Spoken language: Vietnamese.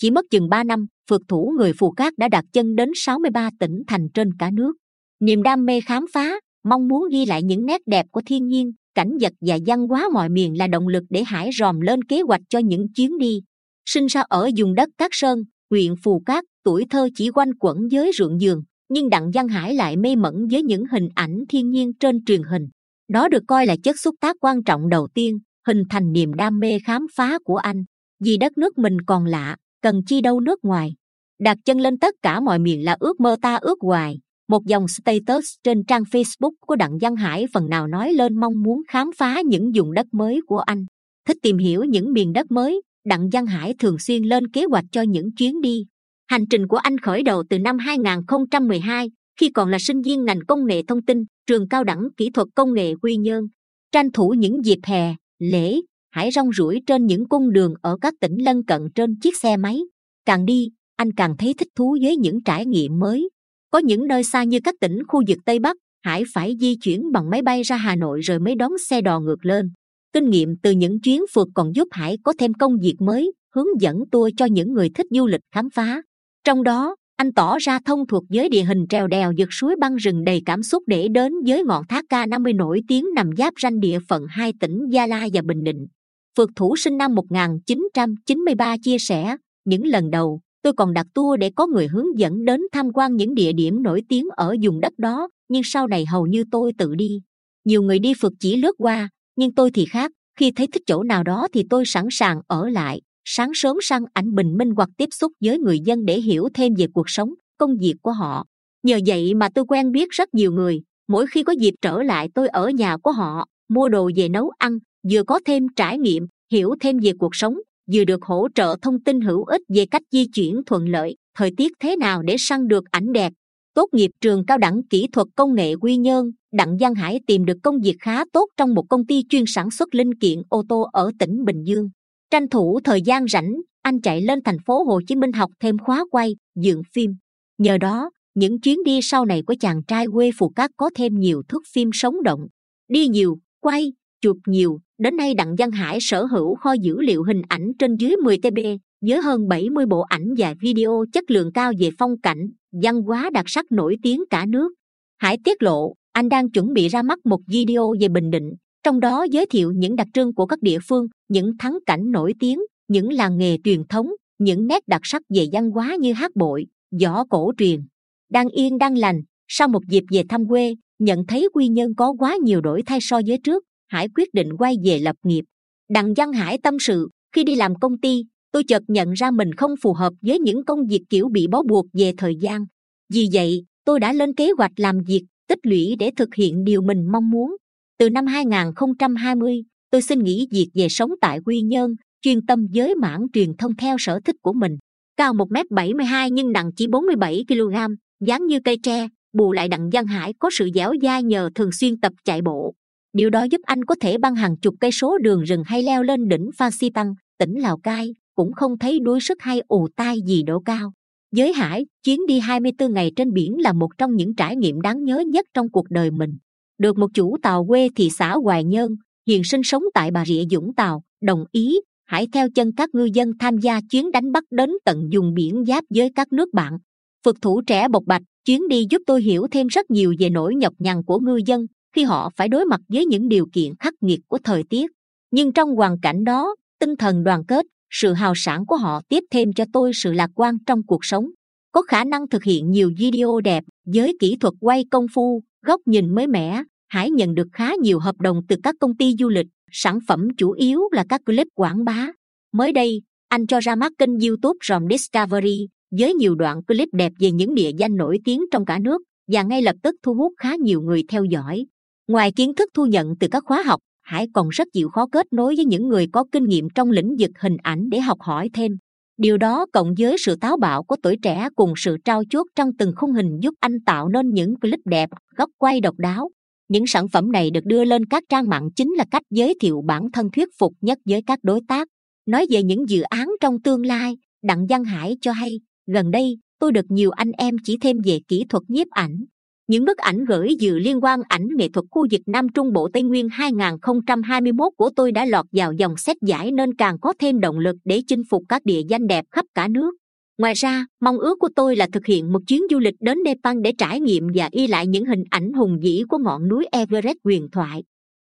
chỉ mất chừng ba năm, phượt thủ người phù cát đã đặt chân đến 63 tỉnh thành trên cả nước. Niềm đam mê khám phá, mong muốn ghi lại những nét đẹp của thiên nhiên, cảnh vật và văn hóa mọi miền là động lực để hải ròm lên kế hoạch cho những chuyến đi. Sinh ra ở vùng đất cát sơn, huyện phù cát, tuổi thơ chỉ quanh quẩn với ruộng vườn nhưng đặng văn hải lại mê mẩn với những hình ảnh thiên nhiên trên truyền hình. Đó được coi là chất xúc tác quan trọng đầu tiên, hình thành niềm đam mê khám phá của anh. Vì đất nước mình còn lạ cần chi đâu nước ngoài. Đặt chân lên tất cả mọi miền là ước mơ ta ước hoài. Một dòng status trên trang facebook của đặng văn hải phần nào nói lên mong muốn khám phá những vùng đất mới của anh. Thích tìm hiểu những miền đất mới, đặng văn hải thường xuyên lên kế hoạch cho những chuyến đi. Hành trình của anh khởi đầu từ năm 2012 khi còn là sinh viên ngành công nghệ thông tin, trường cao đẳng kỹ thuật công nghệ quy nhơn. Tranh thủ những dịp hè, lễ hải rong ruổi trên những cung đường ở các tỉnh lân cận trên chiếc xe máy. Càng đi, anh càng thấy thích thú với những trải nghiệm mới. Có những nơi xa như các tỉnh khu vực tây bắc, hải phải di chuyển bằng máy bay ra hà nội rồi mới đón xe đò ngược lên. Kinh nghiệm từ những chuyến phượt còn giúp hải có thêm công việc mới, hướng dẫn tour cho những người thích du lịch khám phá. Trong đó, anh tỏ ra thông thuộc với địa hình trèo đèo vượt suối băng rừng đầy cảm xúc để đến với ngọn thác K50 nổi tiếng nằm giáp ranh địa phận hai tỉnh Gia Lai và Bình Định. Phượt thủ sinh năm 1993 chia sẻ, những lần đầu tôi còn đặt tour để có người hướng dẫn đến tham quan những địa điểm nổi tiếng ở vùng đất đó, nhưng sau này hầu như tôi tự đi. Nhiều người đi phượt chỉ lướt qua, nhưng tôi thì khác. Khi thấy thích chỗ nào đó thì tôi sẵn sàng ở lại, sáng sớm săn ảnh bình minh hoặc tiếp xúc với người dân để hiểu thêm về cuộc sống công việc của họ nhờ vậy mà tôi quen biết rất nhiều người mỗi khi có dịp trở lại tôi ở nhà của họ mua đồ về nấu ăn vừa có thêm trải nghiệm, hiểu thêm về cuộc sống, vừa được hỗ trợ thông tin hữu ích về cách di chuyển thuận lợi, thời tiết thế nào để săn được ảnh đẹp. Tốt nghiệp trường cao đẳng kỹ thuật công nghệ quy nhơn, đặng văn hải tìm được công việc khá tốt trong một công ty chuyên sản xuất linh kiện ô tô ở tỉnh bình dương. Tranh thủ thời gian rảnh, anh chạy lên thành phố hồ chí minh học thêm khóa quay, dựng phim. Nhờ đó, những chuyến đi sau này của chàng trai quê phù cát có thêm nhiều thước phim sống động. Đi nhiều, quay chụp nhiều, đến nay đặng văn hải sở hữu kho dữ liệu hình ảnh trên dưới 10 tb với hơn 70 bộ ảnh và video chất lượng cao về phong cảnh, văn hóa đặc sắc nổi tiếng cả nước. Hải tiết lộ, anh đang chuẩn bị ra mắt một video về bình định, trong đó giới thiệu những đặc trưng của các địa phương, những thắng cảnh nổi tiếng, những làng nghề truyền thống, những nét đặc sắc về văn hóa như hát bội võ cổ truyền. Đang yên đang lành, sau một dịp về thăm quê, nhận thấy quy nhơn có quá nhiều đổi thay so với trước hải quyết định quay về lập nghiệp đặng văn hải tâm sự khi đi làm công ty tôi chợt nhận ra mình không phù hợp với những công việc kiểu bị bó buộc về thời gian vì vậy tôi đã lên kế hoạch làm việc tích lũy để thực hiện điều mình mong muốn từ năm 2020, tôi xin nghỉ việc về sống tại Quy Nhơn, chuyên tâm với mảng truyền thông theo sở thích của mình. Cao 1m72 nhưng nặng chỉ 47 kg, dáng như cây tre, bù lại đặng văn hải có sự dẻo dai nhờ thường xuyên tập chạy bộ. Điều đó giúp anh có thể băng hàng chục cây số đường rừng hay leo lên đỉnh Phan Xi Tăng, tỉnh Lào Cai, cũng không thấy đuối sức hay ù tai gì độ cao. Giới hải, chuyến đi 24 ngày trên biển là một trong những trải nghiệm đáng nhớ nhất trong cuộc đời mình. Được một chủ tàu quê thị xã hoài nhơn hiện sinh sống tại bà rịa vũng tàu đồng ý hãy theo chân các ngư dân tham gia chuyến đánh bắt đến tận vùng biển giáp với các nước bạn. Phật thủ trẻ bộc bạch chuyến đi giúp tôi hiểu thêm rất nhiều về nỗi nhọc nhằn của ngư dân khi họ phải đối mặt với những điều kiện khắc nghiệt của thời tiết. Nhưng trong hoàn cảnh đó, tinh thần đoàn kết, sự hào sản của họ tiếp thêm cho tôi sự lạc quan trong cuộc sống. Có khả năng thực hiện nhiều video đẹp với kỹ thuật quay công phu, góc nhìn mới mẻ hải nhận được khá nhiều hợp đồng từ các công ty du lịch, sản phẩm chủ yếu là các clip quảng bá. Mới đây, anh cho ra mắt kênh youtube rom discovery với nhiều đoạn clip đẹp về những địa danh nổi tiếng trong cả nước và ngay lập tức thu hút khá nhiều người theo dõi ngoài kiến thức thu nhận từ các khóa học, hải còn rất chịu khó kết nối với những người có kinh nghiệm trong lĩnh vực hình ảnh để học hỏi thêm. Điều đó cộng với sự táo bạo của tuổi trẻ cùng sự trao chuốt trong từng khung hình giúp anh tạo nên những clip đẹp, góc quay độc đáo. Những sản phẩm này được đưa lên các trang mạng chính là cách giới thiệu bản thân thuyết phục nhất với các đối tác. Nói về những dự án trong tương lai, đặng văn hải cho hay, gần đây, tôi được nhiều anh em chỉ thêm về kỹ thuật nhiếp ảnh những bức ảnh gửi dự liên quan ảnh nghệ thuật khu vực Nam Trung Bộ Tây Nguyên 2021 của tôi đã lọt vào dòng xét giải nên càng có thêm động lực để chinh phục các địa danh đẹp khắp cả nước. Ngoài ra, mong ước của tôi là thực hiện một chuyến du lịch đến Nepal để trải nghiệm và y lại những hình ảnh hùng vĩ của ngọn núi Everest huyền thoại.